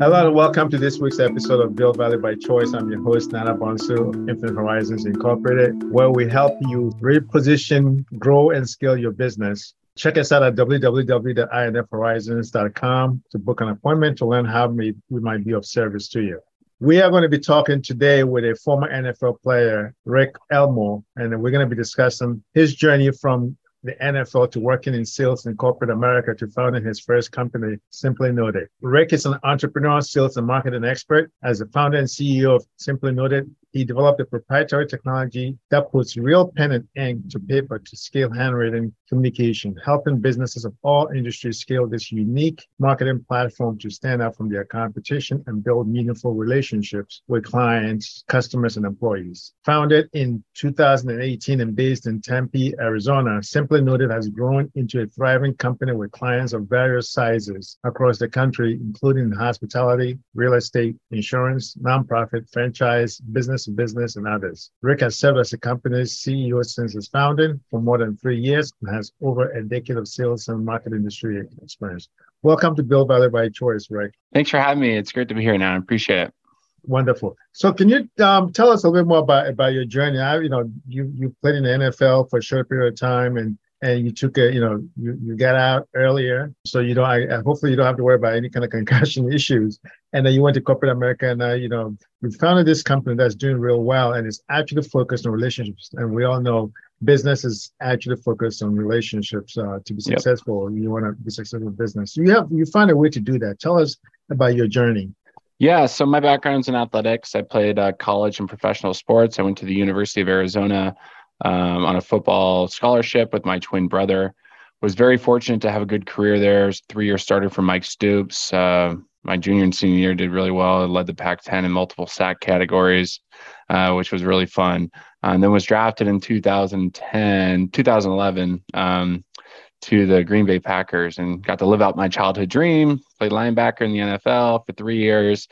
Hello and welcome to this week's episode of Build Value by Choice. I'm your host, Nana Bonsu, Infinite Horizons Incorporated, where we help you reposition, grow, and scale your business. Check us out at www.infhorizons.com to book an appointment to learn how we might be of service to you. We are going to be talking today with a former NFL player, Rick Elmore, and we're going to be discussing his journey from the NFL to working in sales in corporate America to founding his first company, Simply Noted. Rick is an entrepreneur, sales, and marketing expert. As the founder and CEO of Simply Noted, he developed a proprietary technology that puts real pen and ink to paper to scale handwritten communication, helping businesses of all industries scale this unique marketing platform to stand out from their competition and build meaningful relationships with clients, customers, and employees. Founded in 2018 and based in Tempe, Arizona, Simply Noted has grown into a thriving company with clients of various sizes across the country, including hospitality, real estate, insurance, nonprofit, franchise, business business and others. Rick has served as the company's CEO since its founding for more than three years and has over a decade of sales and market industry experience. Welcome to Build Value by Choice, Rick. Thanks for having me. It's great to be here now. I appreciate it. Wonderful. So, can you um, tell us a little bit more about about your journey? I, you know, you you played in the NFL for a short period of time, and and you took a, you know, you, you got out earlier, so you don't. I, hopefully, you don't have to worry about any kind of concussion issues. And then you went to corporate America, and uh, you know, you founded this company that's doing real well, and it's actually focused on relationships. And we all know business is actually focused on relationships uh, to be successful. Yep. You want to be successful in business. You have you find a way to do that. Tell us about your journey. Yeah, so my background's in athletics. I played uh, college and professional sports. I went to the University of Arizona um, on a football scholarship with my twin brother. Was very fortunate to have a good career there. Three year starter for Mike Stoops. Uh, my junior and senior year did really well. I led the Pac-10 in multiple sack categories, uh, which was really fun. Uh, and then was drafted in 2010, 2011 um, to the Green Bay Packers and got to live out my childhood dream. Played linebacker in the NFL for three years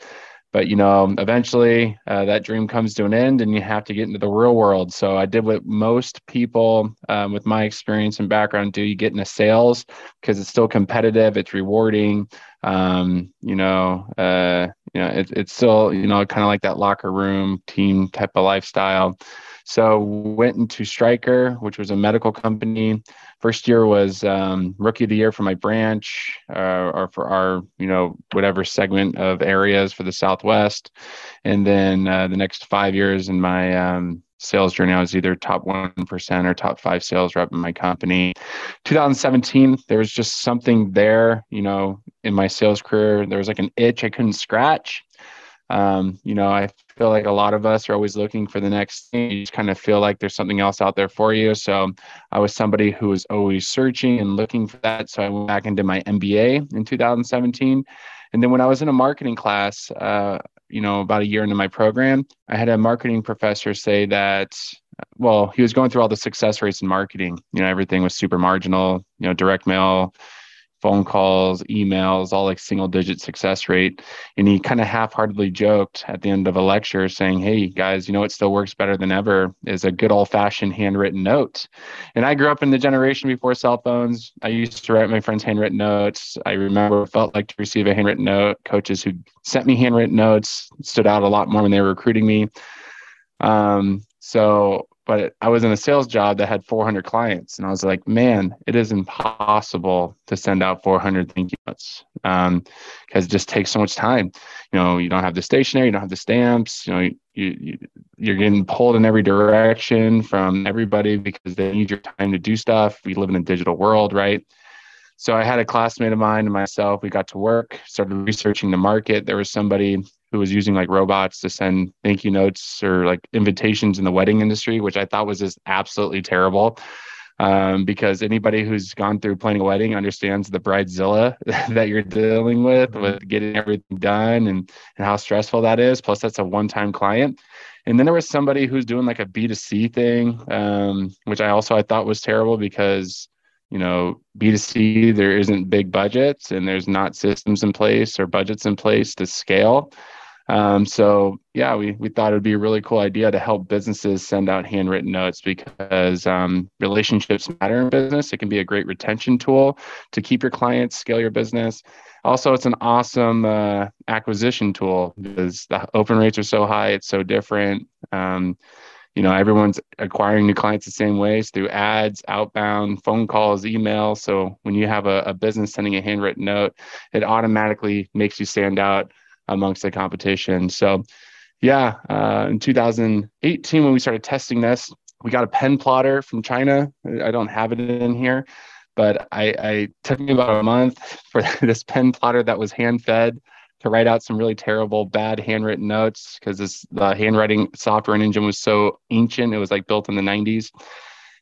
but you know eventually uh, that dream comes to an end and you have to get into the real world. So i did what most people um, with my experience and background do. You get into sales because it's still competitive it's rewarding um, you know uh, you know it, it's still you know kind of like that locker room team type of lifestyle so went into Stryker, which was a medical company. First year was um, rookie of the year for my branch uh, or for our, you know, whatever segment of areas for the Southwest. And then uh, the next five years in my um, sales journey, I was either top 1% or top five sales rep in my company. 2017, there was just something there, you know, in my sales career. There was like an itch I couldn't scratch. Um, you know, I feel like a lot of us are always looking for the next thing. You just kind of feel like there's something else out there for you. So I was somebody who was always searching and looking for that. So I went back into my MBA in 2017. And then when I was in a marketing class, uh, you know, about a year into my program, I had a marketing professor say that, well, he was going through all the success rates in marketing. You know, everything was super marginal, you know, direct mail, phone calls, emails, all like single digit success rate. And he kind of half heartedly joked at the end of a lecture saying, Hey guys, you know what still works better than ever is a good old fashioned handwritten note. And I grew up in the generation before cell phones. I used to write my friends' handwritten notes. I remember it felt like to receive a handwritten note. Coaches who sent me handwritten notes stood out a lot more when they were recruiting me. Um, so but I was in a sales job that had 400 clients, and I was like, man, it is impossible to send out 400 thank you notes um, because it just takes so much time. You know, you don't have the stationery, you don't have the stamps. You know, you, you you're getting pulled in every direction from everybody because they need your time to do stuff. We live in a digital world, right? So I had a classmate of mine and myself. We got to work, started researching the market. There was somebody who was using like robots to send thank you notes or like invitations in the wedding industry, which I thought was just absolutely terrible. Um, because anybody who's gone through planning a wedding understands the bridezilla that you're dealing with, with getting everything done and, and how stressful that is. Plus, that's a one time client. And then there was somebody who's doing like a B2C thing, um, which I also I thought was terrible because you know b2c there isn't big budgets and there's not systems in place or budgets in place to scale Um, so yeah, we we thought it would be a really cool idea to help businesses send out handwritten notes because um, relationships matter in business. It can be a great retention tool to keep your clients, scale your business. Also, it's an awesome uh, acquisition tool because the open rates are so high. It's so different. Um, you know everyone's acquiring new clients the same ways through ads outbound phone calls email so when you have a, a, business sending a handwritten note it automatically makes you stand out amongst the competition so yeah uh, in 2018 when we started testing this we got a pen plotter from china i don't have it in here but i, I took me about a month for this pen plotter that was hand fed to write out some really terrible, bad handwritten notes because this the handwriting software and engine was so ancient. It was like built in the 90s.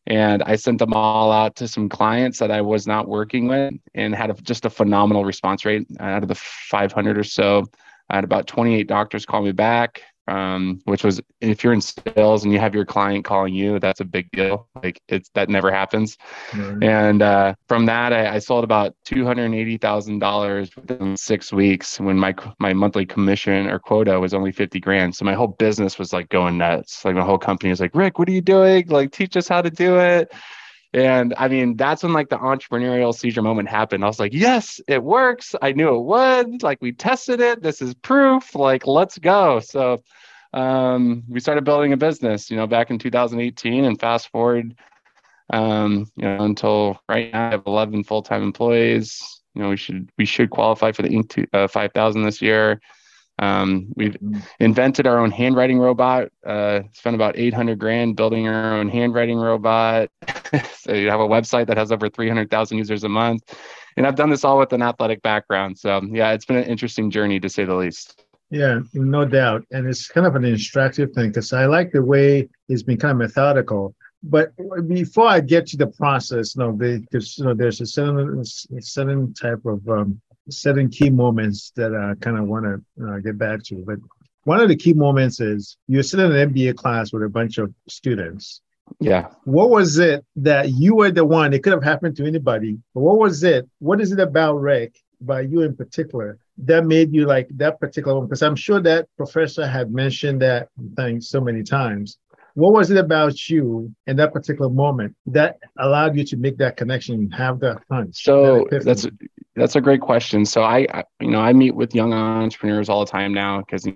And I sent them all out to some clients that I was not working with and had a, just a phenomenal response rate. Out of the 500 or so, I had about 28 doctors call me back um, which was if you're in sales and you have your client calling you, that's a big deal. Like it's that never happens. Mm-hmm. And uh, from that, I, I, sold about two hundred eighty thousand dollars within six weeks when my my monthly commission or quota was only fifty grand. So my whole business was like going nuts. Like my whole company was like, Rick, what are you doing? Like teach us how to do it. And I mean, that's when like the entrepreneurial seizure moment happened. I was like, yes, it works. I knew it would. Like we tested it. This is proof. Like, let's go. So um, we started building a business, you know, back in 2018 and fast forward, um, you know, until right now I have 11 full-time employees. You know, we should, we should qualify for the Inc. Uh, 5000 this year. Um, we've mm-hmm. invented our own handwriting robot. Uh, spent about 800 grand building our own handwriting robot. so you have a website that has over 300,000 users a month. And I've done this all with an athletic background. So yeah, it's been an interesting journey to say the least. Yeah, no doubt. And it's kind of an instructive thing because I like the way it's been kind of methodical. But before I get to the process, you know, because you know, there's a certain, a certain type of um, certain key moments that I kind of want to uh, get back to. But one of the key moments is you're sitting in an MBA class with a bunch of students. Yeah. What was it that you were the one? It could have happened to anybody. But what was it? What is it about Rick, by you in particular, that made you like that particular one? Because I'm sure that professor had mentioned that thing so many times. What was it about you in that particular moment that allowed you to make that connection, and have that hunch? So that that's that's a great question. So I, I, you know, I meet with young entrepreneurs all the time now because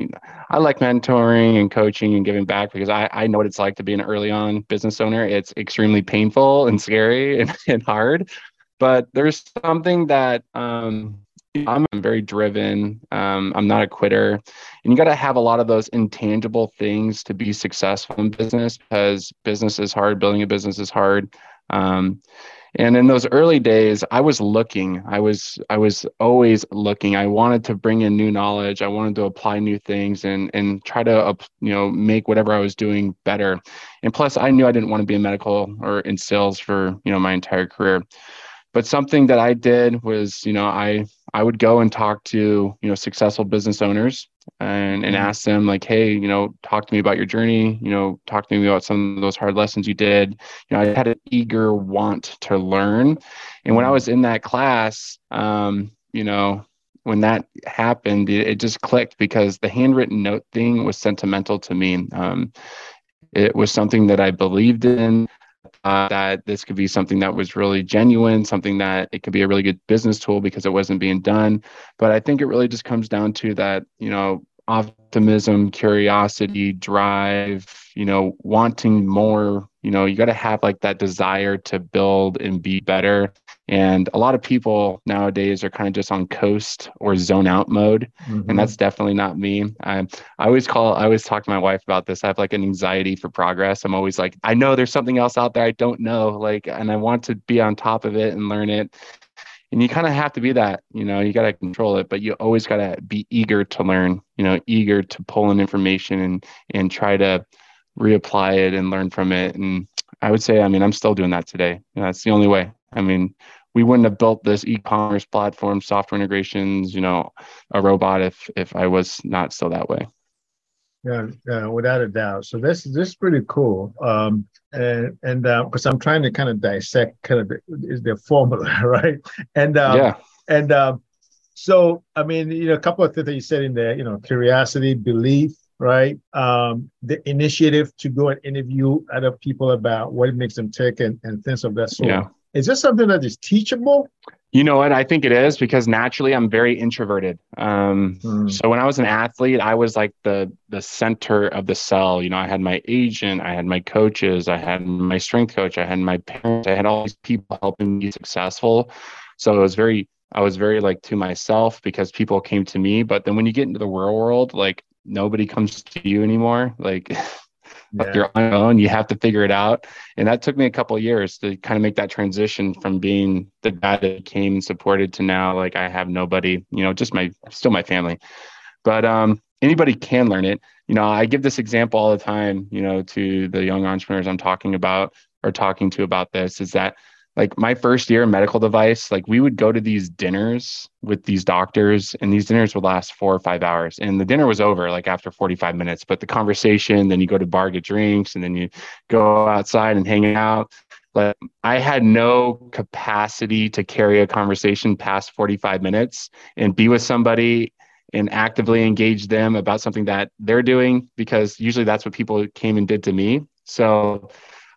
I like mentoring and coaching and giving back because I, I know what it's like to be an early on business owner. It's extremely painful and scary and, and hard, but there's something that um, I'm very driven. Um, I'm not a quitter. And you got to have a lot of those intangible things to be successful in business because business is hard, building a business is hard. Um, and in those early days, I was looking. I was I was always looking. I wanted to bring in new knowledge. I wanted to apply new things and and try to you know make whatever I was doing better. And plus, I knew I didn't want to be in medical or in sales for you know my entire career but something that I did was, you know, I I would go and talk to, you know, successful business owners and and mm-hmm. ask them like, hey, you know, talk to me about your journey, you know, talk to me about some of those hard lessons you did. You know, I had an eager want to learn. And when I mm-hmm. was in that class, um, you know, when that happened, it, it just clicked because the handwritten note thing was sentimental to me. Um, it was something that I believed in uh, that this could be something that was really genuine, something that it could be a really good business tool because it wasn't being done. But I think it really just comes down to that, you know, optimism, curiosity, drive, you know, wanting more, you know, you got to have like that desire to build and be better. And a lot of people nowadays are kind of just on coast or zone out mode. Mm-hmm. And that's definitely not me. I, I always call, I always talk to my wife about this. I have like an anxiety for progress. I'm always like, I know there's something else out there I don't know. Like, and I want to be on top of it and learn it. And you kind of have to be that, you know, you got to control it, but you always got to be eager to learn, you know, eager to pull in information and, and try to reapply it and learn from it. And I would say, I mean, I'm still doing that today. You know, that's the only way. I mean, we wouldn't have built this e-commerce platform, software integrations, you know, a robot if if I was not still that way. Yeah, yeah, without a doubt. So this this is pretty cool. Um, and and because uh, I'm trying to kind of dissect kind of the, is the formula, right? And um, yeah, and um, So, I mean, you know, a couple of things that you said in there, you know, curiosity, belief, right? Um, the initiative to go and interview other people about what makes them tick and, and things of that sort. Yeah. Is this something that is teachable? You know what? I think it is because naturally I'm very introverted. Um, mm. So when I was an athlete, I was like the the center of the cell. You know, I had my agent, I had my coaches, I had my strength coach, I had my parents, I had all these people helping me be successful. So it was very, I was very like to myself because people came to me. But then when you get into the real world, like nobody comes to you anymore. Like yeah. you're on your own. You have to figure it out. And that took me a couple years to kind of make that transition from being the guy that came and supported to now like I have nobody, you know, just my still my family. But um anybody can learn it. You know, I give this example all the time, you know, to the young entrepreneurs I'm talking about or talking to about this is that like my first year in medical device, like we would go to these dinners with these doctors, and these dinners would last four or five hours. And the dinner was over like after 45 minutes, but the conversation, then you go to bar, get drinks, and then you go outside and hang out. But I had no capacity to carry a conversation past 45 minutes and be with somebody and actively engage them about something that they're doing because usually that's what people came and did to me. So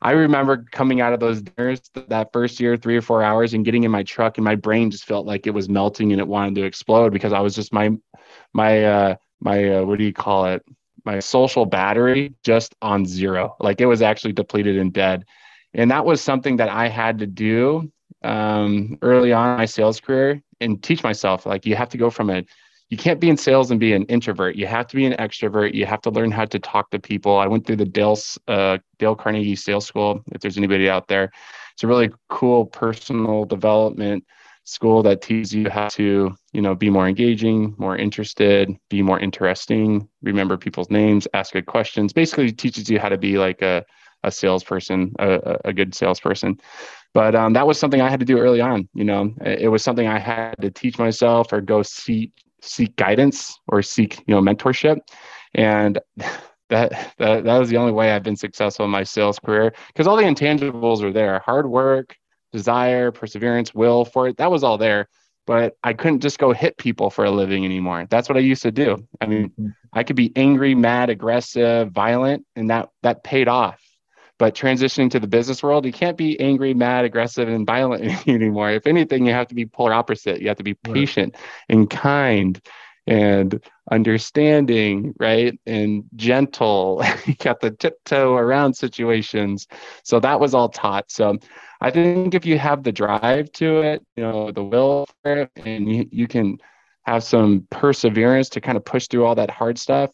I remember coming out of those dinners that first year, three or four hours, and getting in my truck, and my brain just felt like it was melting and it wanted to explode because I was just my my uh, my uh, what do you call it? My social battery just on zero. Like it was actually depleted and dead, and that was something that I had to do um, early on my sales career and teach myself. Like you have to go from a you can't be in sales and be an introvert. You have to be an extrovert. You have to learn how to talk to people. I went through the Dale uh, Dale Carnegie Sales School. If there's anybody out there, it's a really cool personal development school that teaches you how to, you know, be more engaging, more interested, be more interesting, remember people's names, ask good questions. Basically, teaches you how to be like a a salesperson, a, a good salesperson. But um, that was something I had to do early on. You know, it was something I had to teach myself or go see seek guidance or seek you know mentorship. And that, that that was the only way I've been successful in my sales career because all the intangibles are there hard work desire perseverance will for it that was all there. But I couldn't just go hit people for a living anymore. That's what I used to do. I mean mm-hmm. I could be angry mad aggressive violent and that that paid off but transitioning to the business world, you can't be angry, mad, aggressive, and violent anymore. If anything, you have to be polar opposite. You have to be patient right. and kind and understanding, right? And gentle. you got the tiptoe around situations. So that was all taught. So I think if you have the drive to it, you know, the will for it, and you, you can have some perseverance to kind of push through all that hard stuff,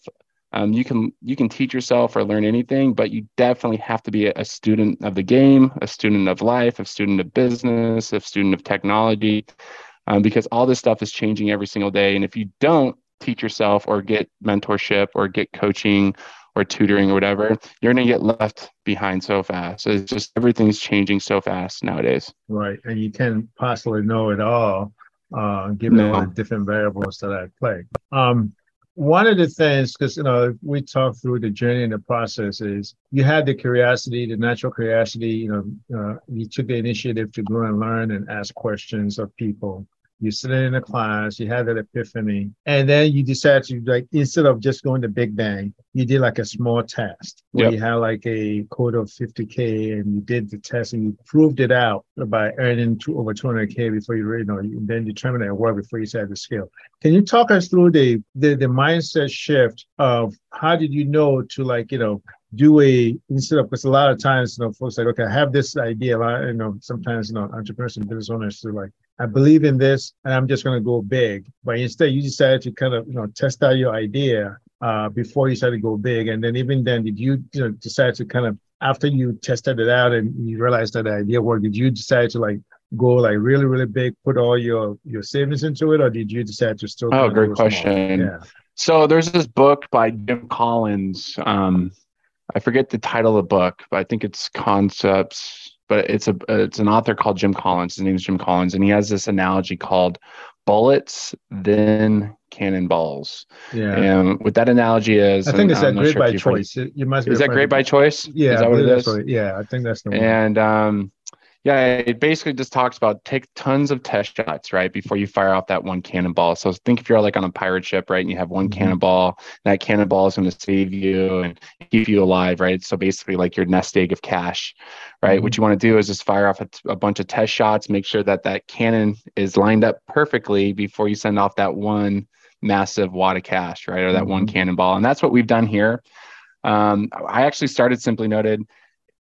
um, you can you can teach yourself or learn anything, but you definitely have to be a, a student of the game, a student of life, a student of business, a student of technology, um, because all this stuff is changing every single day. And if you don't teach yourself or get mentorship or get coaching or tutoring or whatever, you're going to get left behind so fast. So it's just everything's changing so fast nowadays. Right, and you can't possibly know it all, uh, given no. all the different variables that I play. Um, one of the things, because you know, we talk through the journey and the process, is you had the curiosity, the natural curiosity. You know, uh, you took the initiative to go and learn and ask questions of people you sit in a class, you had that epiphany, and then you decide to like instead of just going to Big Bang, you did like a small test where yep. you had like a code of 50k, and you did the test and you proved it out by earning two, over 200k before you you know you then determined it worked before you started the skill. Can you talk us through the, the the mindset shift of how did you know to like you know do a instead of because a lot of times you know folks like okay I have this idea a lot you know sometimes you know entrepreneurs and business owners to like I believe in this and I'm just going to go big. But instead, you decided to kind of, you know, test out your idea uh, before you started to go big. And then even then, did you, you know, decide to kind of, after you tested it out and you realized that the idea worked, did you decide to like go like really, really big, put all your, your savings into it? Or did you decide to still? Oh, great question. Yeah. So there's this book by Jim Collins. Um, I forget the title of the book, but I think it's Concepts but it's a it's an author called Jim Collins. His name is Jim Collins, and he has this analogy called bullets, then cannonballs. Yeah. And what that analogy is, I think it's that great sure by choice. You must. Is that great by choice? Yeah. Is that what it is? Yeah, I think that's the one. And um, Yeah, it basically just talks about take tons of test shots, right, before you fire off that one cannonball. So think if you're like on a pirate ship, right, and you have one mm-hmm. cannonball, that cannonball is going to save you and keep you alive, right? So basically, like your nest egg of cash, right? Mm-hmm. What you want to do is just fire off a, a bunch of test shots, make sure that that cannon is lined up perfectly before you send off that one massive wad of cash, right, or that mm-hmm. one cannonball. And that's what we've done here. Um, I actually started Simply Noted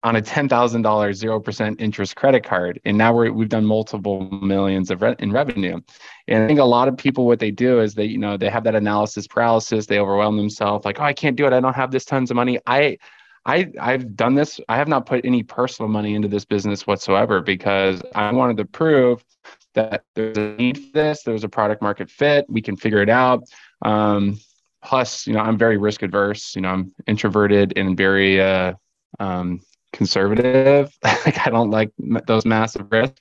on a $10,000 0% interest credit card. And now we're, we've done multiple millions of re- in revenue. And I think a lot of people, what they do is they, you know, they have that analysis paralysis. They overwhelm themselves like, oh, I can't do it. I don't have this tons of money. I, I, I've done this. I have not put any personal money into this business whatsoever because I wanted to prove that there's a need for this. There's a product market fit. We can figure it out. Um, plus, you know, I'm very risk adverse. You know, I'm introverted and very uh, um, conservative. like I don't like those massive risks.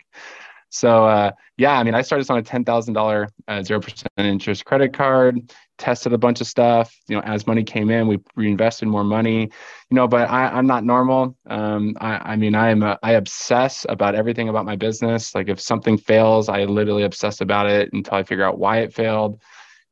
So uh, yeah, I mean, I started on a ten thousand dollar uh, zero percent interest credit card. Tested a bunch of stuff. You know, as money came in, we reinvested more money. You know, but I, am not normal. Um, I, I mean, I am a, I obsess about everything about my business. Like if something fails, I literally obsess about it until I figure out why it failed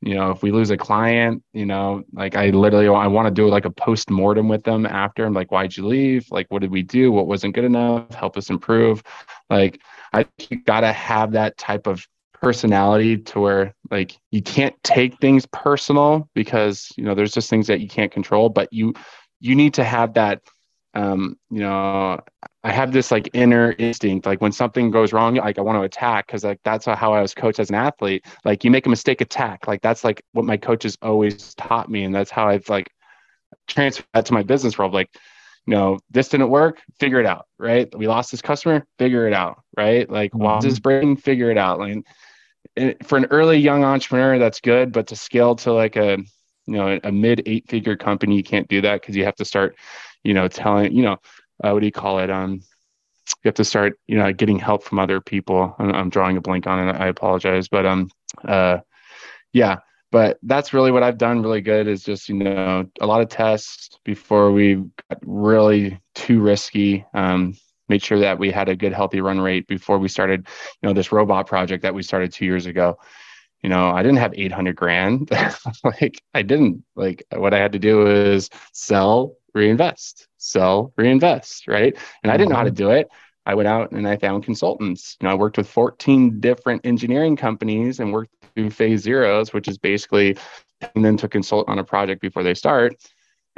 you know if we lose a client you know like i literally i want to do like a post mortem with them after. I'm like why'd you leave? Like what did we do? What wasn't good enough? Help us improve. Like i gotta have that type of personality to where like you can't take things personal because you know there's just things that you can't control but you you need to have that um, you know, I have this like inner instinct, like when something goes wrong, like I want to attack because like that's how I was coached as an athlete. Like you make a mistake, attack. Like that's like what my coaches always taught me, and that's how I've like transferred that to my business world. Like, you know, this didn't work, figure it out, right? We lost this customer, figure it out, right? Like, mm-hmm. why is this breaking? Figure it out. Like, for an early young entrepreneur, that's good, but to scale to like a you know a mid eight figure company, you can't do that because you have to start you know, telling, you know, uh, what do you call it? Um, you have to start, you know, getting help from other people. I'm, I'm drawing a blank on it. I apologize, but um, uh, yeah. But that's really what I've done really good is just you know a lot of tests before we got really too risky. Um, made sure that we had a good healthy run rate before we started you know this robot project that we started two years ago you know i didn't have 800 grand like i didn't like what i had to do is sell reinvest, sell, reinvest, right? And I didn't know how to mm-hmm. do it. I went out and I found consultants. You know, I worked with 14 different engineering companies and worked through phase zeros, which is basically and then to consult on a project before they start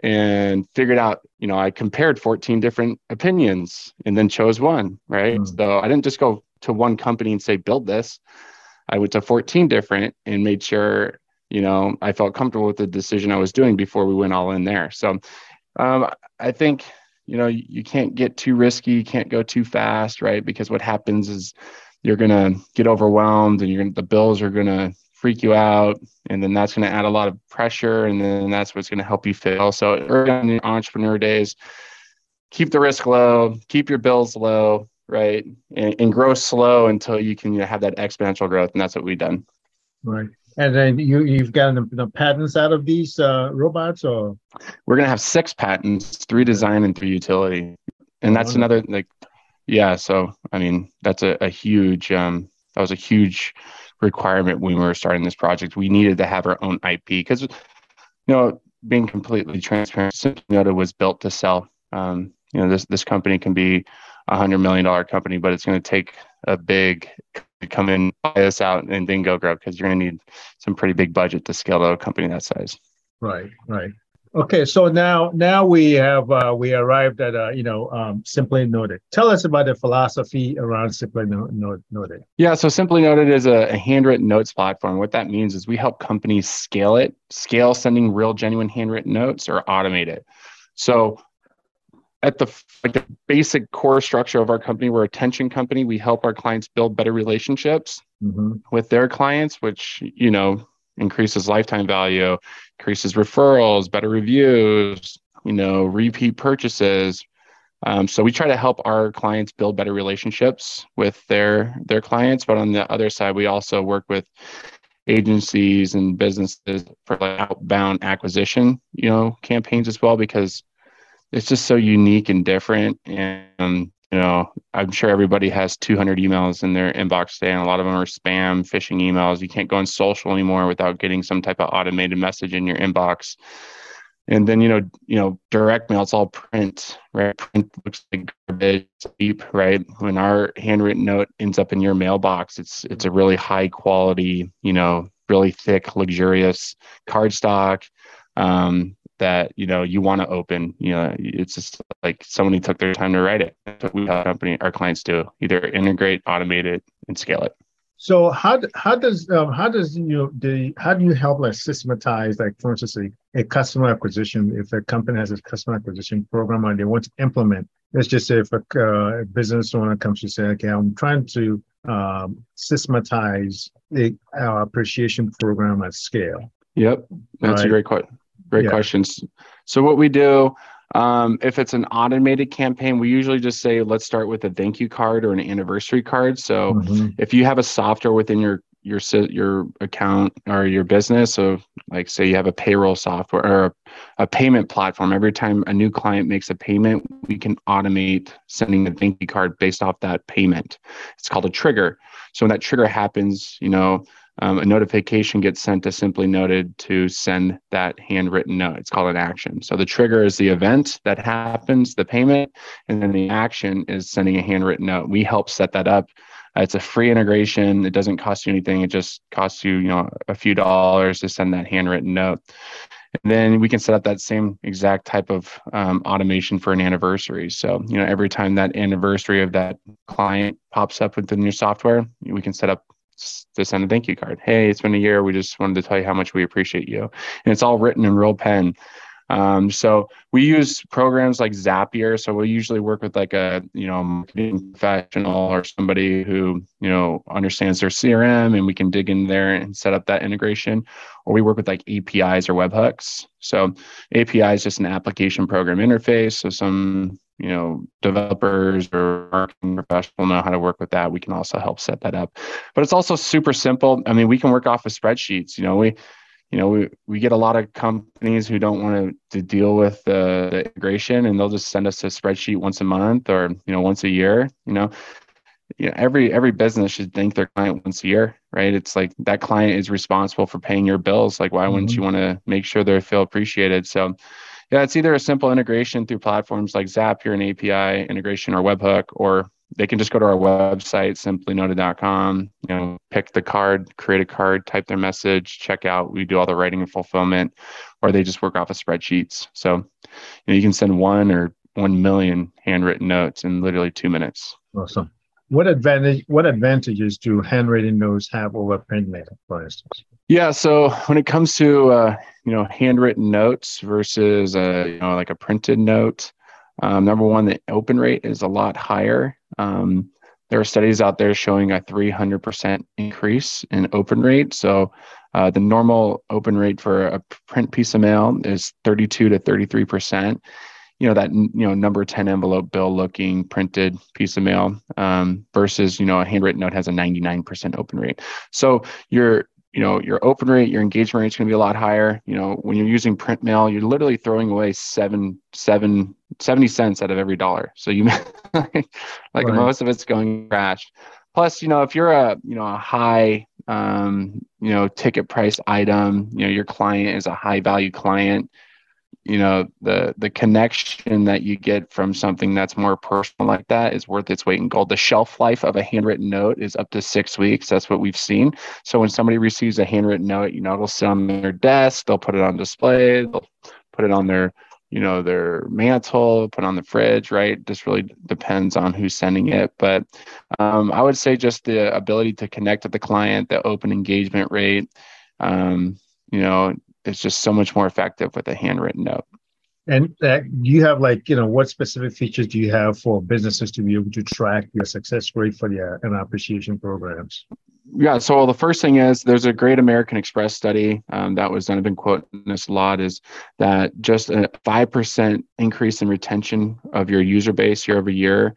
and figured out, you know, I compared 14 different opinions and then chose one, right? Mm. So I didn't just go to one company and say, build this. I went to 14 different and made sure, you know, I felt comfortable with the decision I was doing before we went all in there. So um, I think you know you can't get too risky, you can't go too fast, right? Because what happens is you're gonna get overwhelmed, and you're gonna, the bills are gonna freak you out, and then that's gonna add a lot of pressure, and then that's what's gonna help you fail. So early on in your entrepreneur days, keep the risk low, keep your bills low, right, and, and grow slow until you can you know, have that exponential growth, and that's what we've done. Right. And then you you've gotten the, patents out of these uh, robots, or we're gonna have six patents, three design and three utility, and that's another like, yeah. So I mean, that's a, a huge um, that was a huge requirement when we were starting this project. We needed to have our own IP because, you know, being completely transparent, Simply was built to sell. Um, you know, this this company can be a hundred million dollar company, but it's going to take a big come in, buy us out, and then go grow because you're going to need some pretty big budget to scale a company that size. Right, right. Okay, so now now we have uh, we arrived at uh, you know um, simply noted. Tell us about the philosophy around simply no, no, noted. Yeah, so simply noted is a, a, handwritten notes platform. What that means is we help companies scale it, scale sending real genuine handwritten notes, or automate it. So at the like the basic core structure of our company we're a tension company. We help our clients build better relationships mm-hmm. with their clients which you know increases lifetime value increases referrals better reviews you know repeat purchases. Um, so we try to help our clients build better relationships with their their clients. But on the other side we also work with agencies and businesses for like outbound acquisition you know campaigns as well because it's just so unique and different and you know, I'm sure everybody has 200 emails in their inbox today, and a lot of them are spam, phishing emails. You can't go on social anymore without getting some type of automated message in your inbox. And then, you know, you know, direct mail, it's all print, right? Print looks like garbage, cheap, right? When our handwritten note ends up in your mailbox, it's it's a really high quality, you know, really thick, luxurious cardstock. Um, that you know you want to open you know it's just like somebody took their time to write it that's what we have company our clients do either integrate automate it and scale it so how how does um, how does you know, the how do you help like systematize like for instance a, a customer acquisition if a company has a customer acquisition program and they want to implement let's just say if a, uh, business owner comes to say okay I'm trying to um, systematize the uh, appreciation program at scale. Yep, that's right? a great question. Great yeah. questions. So what we do, um, if it's an automated campaign, we usually just say, let's start with a thank you card or an anniversary card. So mm-hmm. if you have a software within your your your account or your business, so like say you have a payroll software or a, a payment platform, every time a new client makes a payment, we can automate sending a thank you card based off that payment. It's called a trigger. So when that trigger happens, you know, um, a notification gets sent to Simply Noted to send that handwritten note. It's called an action. So the trigger is the event that happens, the payment, and then the action is sending a handwritten note. We help set that up. Uh, it's a free integration. It doesn't cost you anything. It just costs you, you know, a few dollars to send that handwritten note. And then we can set up that same exact type of um, automation for an anniversary. So, you know, every time that anniversary of that client pops up within your software, we can set up to send a thank you card. Hey, it's been a year. We just wanted to tell you how much we appreciate you. And it's all written in real pen. Um, so we use programs like Zapier. So we usually work with like a you know marketing professional or somebody who you know understands their CRM, and we can dig in there and set up that integration. Or we work with like APIs or webhooks. So API is just an application program interface. So some you know developers or marketing professional know how to work with that we can also help set that up. But it's also super simple. I mean we can work off of spreadsheets you know we you know we, we get a lot of companies who don't want to, to deal with the, the integration and they'll just send us a spreadsheet once a month or you know once a year you know. You know every every business should thank their client once a year right? It's like that client is responsible for paying your bills. Like why mm-hmm. wouldn't you want to make sure they feel appreciated? So yeah, it's either a simple integration through platforms like Zapier and API integration or webhook, or they can just go to our website, simplynoted.com, you know, pick the card, create a card, type their message, check out. We do all the writing and fulfillment, or they just work off of spreadsheets. So you, know, you can send one or 1 million handwritten notes in literally two minutes. Awesome. What advantage? What advantages do handwritten notes have over print mail, for instance? Yeah, so when it comes to uh, you know handwritten notes versus a you know like a printed note, um, number one, the open rate is a lot higher. Um, there are studies out there showing a 300% increase in open rate. So uh, the normal open rate for a print piece of mail is 32 to 33 percent you know that you know number 10 envelope bill looking printed piece of mail um, versus you know a handwritten note has a 99% open rate. So your you know your open rate your engagement rate is going to be a lot higher. You know when you're using print mail you're literally throwing away seven seven 70 cents out of every dollar. So you like right. most of it's going trash. Plus you know if you're a you know a high um, you know ticket price item you know your client is a high value client you know the the connection that you get from something that's more personal like that is worth its weight in gold. The shelf life of a handwritten note is up to six weeks. That's what we've seen. So when somebody receives a handwritten note you know it'll sit on their desk they'll put it on display they'll put it on their you know their mantle put on the fridge right? This really depends on who's sending it. But um, i would say just the ability to connect with the client the open engagement rate um, you know it's just so much more effective with a handwritten note. And uh, do you have like, you know, what specific features do you have for businesses to be able to track your success rate for their and appreciation programs? Yeah, so the first thing is there's a great American Express study um, that was done. I've been quoting this a lot. Is that just a five percent increase in retention of your user base year over year?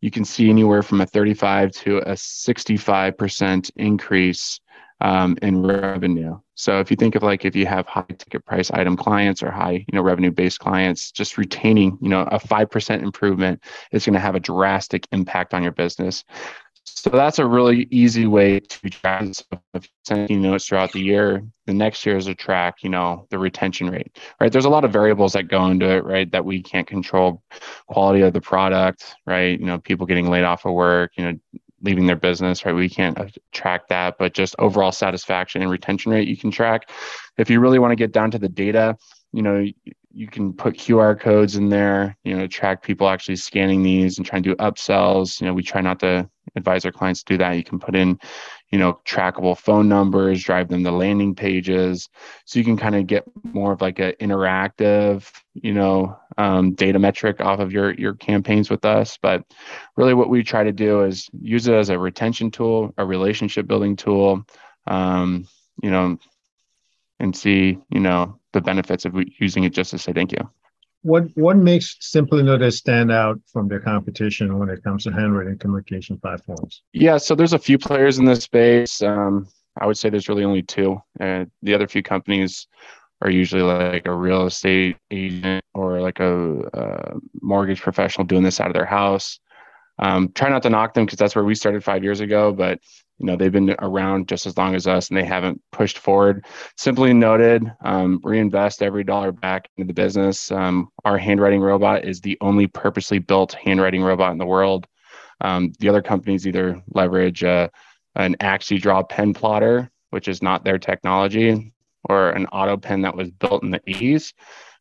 You can see anywhere from a 35 to a 65 percent increase um, in revenue. So if you think of like if you have high ticket price item clients or high you know revenue based clients, just retaining you know a five percent improvement is going to have a drastic impact on your business. So that's a really easy way to track. You notes throughout the year, the next year is a track, you know, the retention rate, right? There's a lot of variables that go into it, right? That we can't control quality of the product, right? You know, people getting laid off of work, you know, leaving their business, right? We can't track that, but just overall satisfaction and retention rate you can track. If you really want to get down to the data, you know, you can put QR codes in there, you know, track people actually scanning these and try and do upsells. You know, we try not to advise our clients to do that. You can put in, you know, trackable phone numbers, drive them to landing pages. So you can kind of get more of like an interactive, you know, um, data metric off of your your campaigns with us. But really what we try to do is use it as a retention tool, a relationship building tool, um, you know, and see, you know, the benefits of using it just to say thank you. What what makes Simply Noted stand out from their competition when it comes to handwritten communication platforms? Yeah, so there's a few players in this space. Um, I would say there's really only two. Uh, the other few companies are usually like a real estate agent or like a, a mortgage professional doing this out of their house. Um, try not to knock them because that's where we started five years ago, but you know they've been around just as long as us and they haven't pushed forward. Simply noted um, reinvest every dollar back into the business. Um, our handwriting robot is the only purposely built handwriting robot in the world. Um, the other companies either leverage uh, an AxiDraw pen plotter which is not their technology or an auto pen that was built in the 80s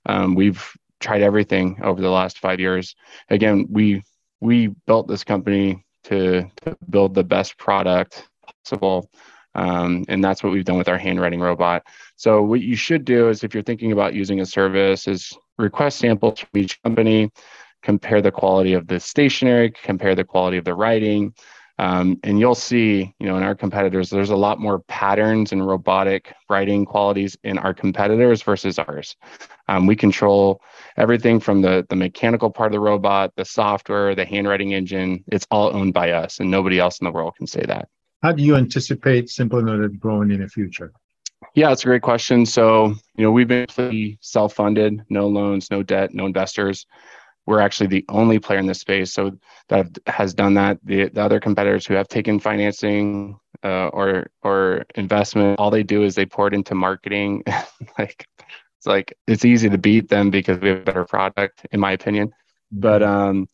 um, we've tried everything over the last five years. Again we we built this company to, to build the best product possible. Um, and that's what we've done with our handwriting robot. So what you should do is if you're thinking about using a service is request samples from each company, compare the quality of the stationery, compare the quality of the writing, um, and you'll see, you know, in our competitors, there's a lot more patterns and robotic writing qualities in our competitors versus ours. Um, we control everything from the, the mechanical part of the robot, the software, the handwriting engine. It's all owned by us, and nobody else in the world can say that. How do you anticipate Simply Noted growing in the future? Yeah, it's a great question. So, you know, we've been pretty self-funded, no loans, no debt, no investors we're actually the only player in this space so that has done that. The, the other competitors who have taken financing uh, or or investment all they do is they pour it into marketing. Like it's like it's easy to beat them because we have a better product in my opinion. But um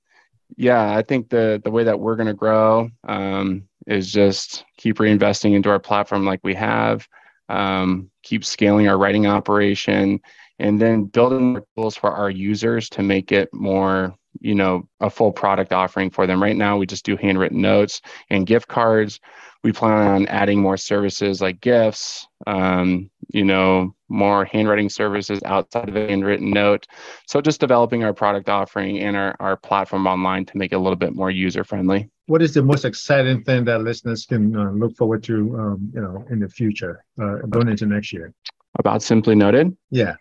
yeah i think the the way that we're going to grow um is just keep reinvesting into our platform like we have um, keep scaling our writing operation and then building tools for our users to make it more you know a full product offering for them. Right now we just do handwritten notes and gift cards. We plan on adding more services like gifts um, you know more handwriting services outside of a handwritten note. So just developing our product offering and our, our platform online to make it a little bit more user friendly what is the most exciting thing that listeners can uh, look forward to um, you know in the future uh, going into next year? About simply noted? Yeah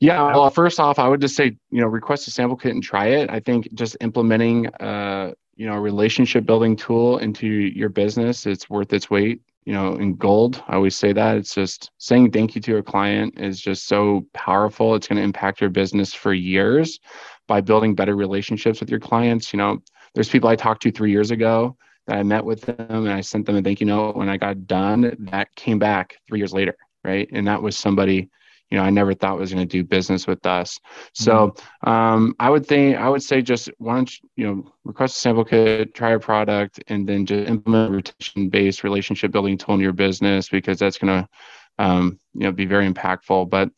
yeah, well, first off, I would just say, you know, request a sample kit and try it. I think just implementing, uh, you know, a relationship building tool into your business, it's worth its weight, you know, in gold. I always say that. It's just saying thank you to your client is just so powerful. It's going to impact your business for years by building better relationships with your clients. You know, there's people I talked to three years ago that I met with them and I sent them a thank you note when I got done. That came back three years later, right? And that was somebody you know, I never thought was going to do business with us. So mm-hmm. um, I would think I would say just why don't you, you know request a sample kit, try a product, and then just implement a retention based relationship building tool in your business because that's going to um, you know be very impactful. But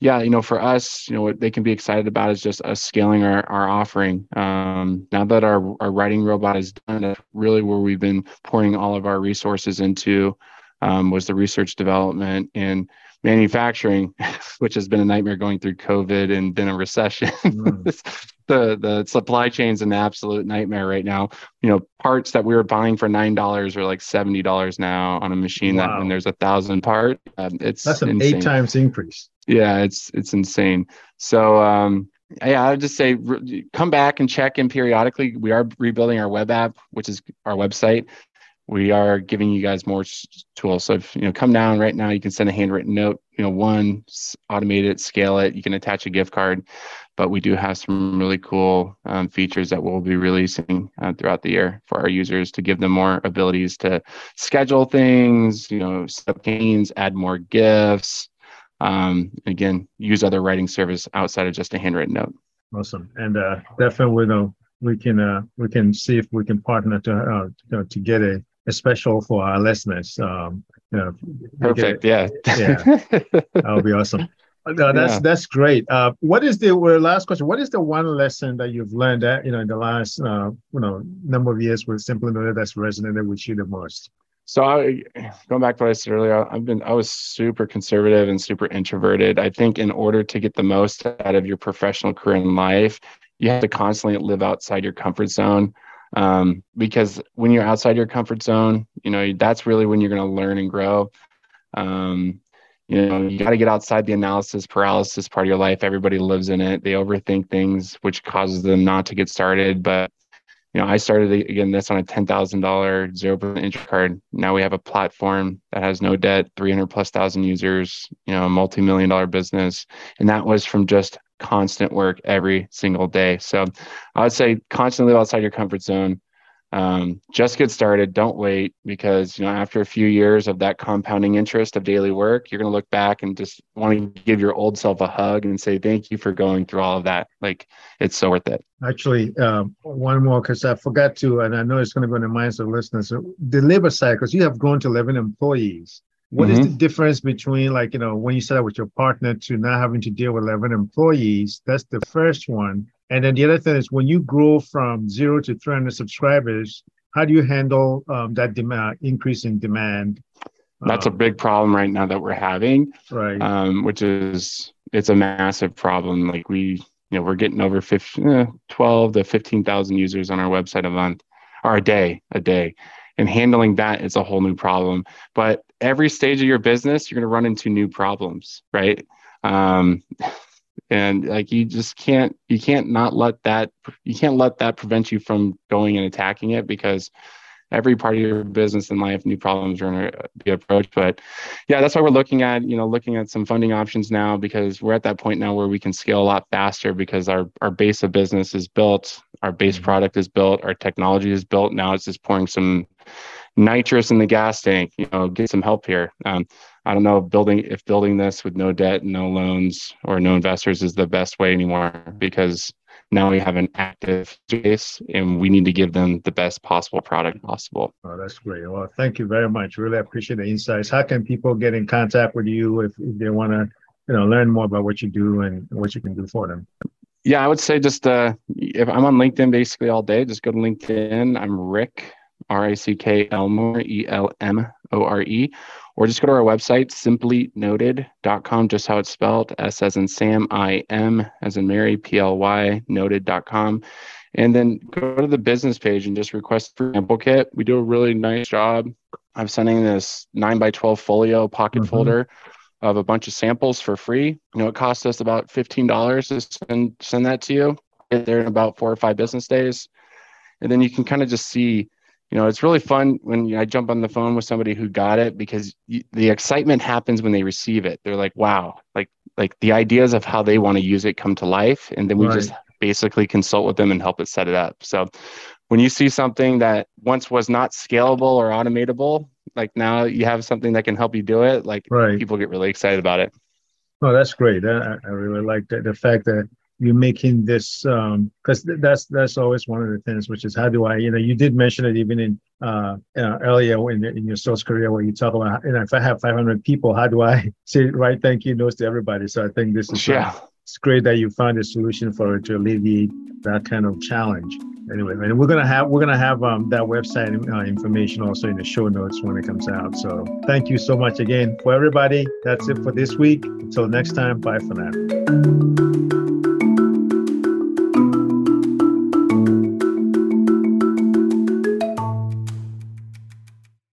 yeah, you know, for us, you know, what they can be excited about is just us scaling our our offering. Um, now that our our writing robot is done, that's really where we've been pouring all of our resources into um, was the research development and manufacturing, which has been a nightmare going through COVID and been a recession. Mm. the the supply chain's an absolute nightmare right now. You know, parts that we were buying for nine dollars are like seventy dollars now on a machine wow. that when there's a thousand part, um, it's that's an insane. eight times increase. Yeah, it's it's insane. So um, yeah, I would just say re- come back and check in periodically. We are rebuilding our web app, which is our website we are giving you guys more tools. So if you know, come down right now, you can send a handwritten note. You know, one, automate it, scale it. You can attach a gift card, but we do have some really cool um, features that we'll be releasing uh, throughout the year for our users to give them more abilities to schedule things. You know, up gains, add more gifts. Um, again, use other writing service outside of just a handwritten note. Awesome, and uh, definitely, you know, we can uh, we can see if we can partner to uh, to, to get a special for our listeners. Um, you know, Perfect. Yeah. Yeah. That'll be awesome. No, that's yeah. that's great. Uh, what is the well, last question? What is the one lesson that you've learned that you know in the last uh, you know number of years with Simply Noted that's resonated with you the most? So I, going back to what I said earlier, I've been I was super conservative and super introverted. I think in order to get the most out of your professional career in life, you have to constantly live outside your comfort zone um, because when you're outside your comfort zone you know that's really when you're going to learn and grow. Um, you know you got to get outside the analysis paralysis part of your life. Everybody lives in it. They overthink things which causes them not to get started. But you know i started again this on a $10000 0% interest card. Now we have a platform that has no debt 300 plus thousand users you know a multi-million dollar business. And that was from just constant work every single day. So I would say constantly live outside your comfort zone. Um, just get started. Don't wait because you know after a few years of that compounding interest of daily work, you're going to look back and just want to give your old self a hug and say thank you for going through all of that. Like it's so worth it. Actually, um, one more because I forgot to, and I know it's going to go in the minds of listeners. The labor cycles you have grown to 11 employees. What mm-hmm. is the difference between like you know when you set up with your partner to not having to deal with 11 employees? That's the first one. And then the other thing is when you grow from zero to 300 subscribers, how do you handle um, that demand increase in demand? That's um, a big problem right now that we're having, right? Um, which is it's a massive problem. Like we, you know, we're getting over 15, eh, 12 to 15,000 users on our website a month or a day, a day and handling that is a whole new problem but every stage of your business you're going to run into new problems right? Um, and like you just can't you can't not let that you can't let that prevent you from going and attacking it because every part of your business and life new problems are going to be approached. But yeah that's why we're looking at you know looking at some funding options now because we're at that point now where we can scale a lot faster because our our base of business is built our base mm-hmm. product is built our technology is built. Now it's just pouring some nitrous in the gas tank you know get some help here um, i don't know if building if building this with no debt no loans or no investors is the best way anymore because now we have an active space and we need to give them the best possible product possible. Oh, that's great. Well, thank you very much. Really appreciate the insights. How can people get in contact with you if, if they want to, you know, learn more about what you do and what you can do for them? Yeah, I would say just uh, if I'm on LinkedIn basically all day, just go to LinkedIn. I'm Rick, R I C K Elmore, E L M O R E, or just go to our website, simplynoted.com, just how it's spelled S as in Sam, I M as in Mary, P L Y, noted.com. And then go to the business page and just request a sample kit. We do a really nice job of sending this 9 by 12 folio pocket mm-hmm. folder of a bunch of samples for free. You know, it costs us about $15 to send, send that to you. Get there in about four or five business days. And then you can kind of just see you know it's really fun when i jump on the phone with somebody who got it because the excitement happens when they receive it. They're like wow. Like like the ideas of how they want to use it come to life and then we right. just basically consult with them and help it set it up. So when you see something that once was not scalable or automatable like now you have something that can help you do it like right. people get really excited about it. Oh that's great. I, I really like that the fact that you're making this because um, that's that's always one of the things which is how do i you know you did mention it even in uh, uh, earlier in, in your sales career where you talk about you know if i have 500 people how do i say right thank you notes to everybody? So i think this is yeah. Uh, it's great that you found a solution for it to alleviate that kind of challenge. Anyway and we're gonna have we're gonna have um, that website uh, information also in the show notes when it comes out. So thank you so much again for everybody. That's it for this week. Until next time bye for now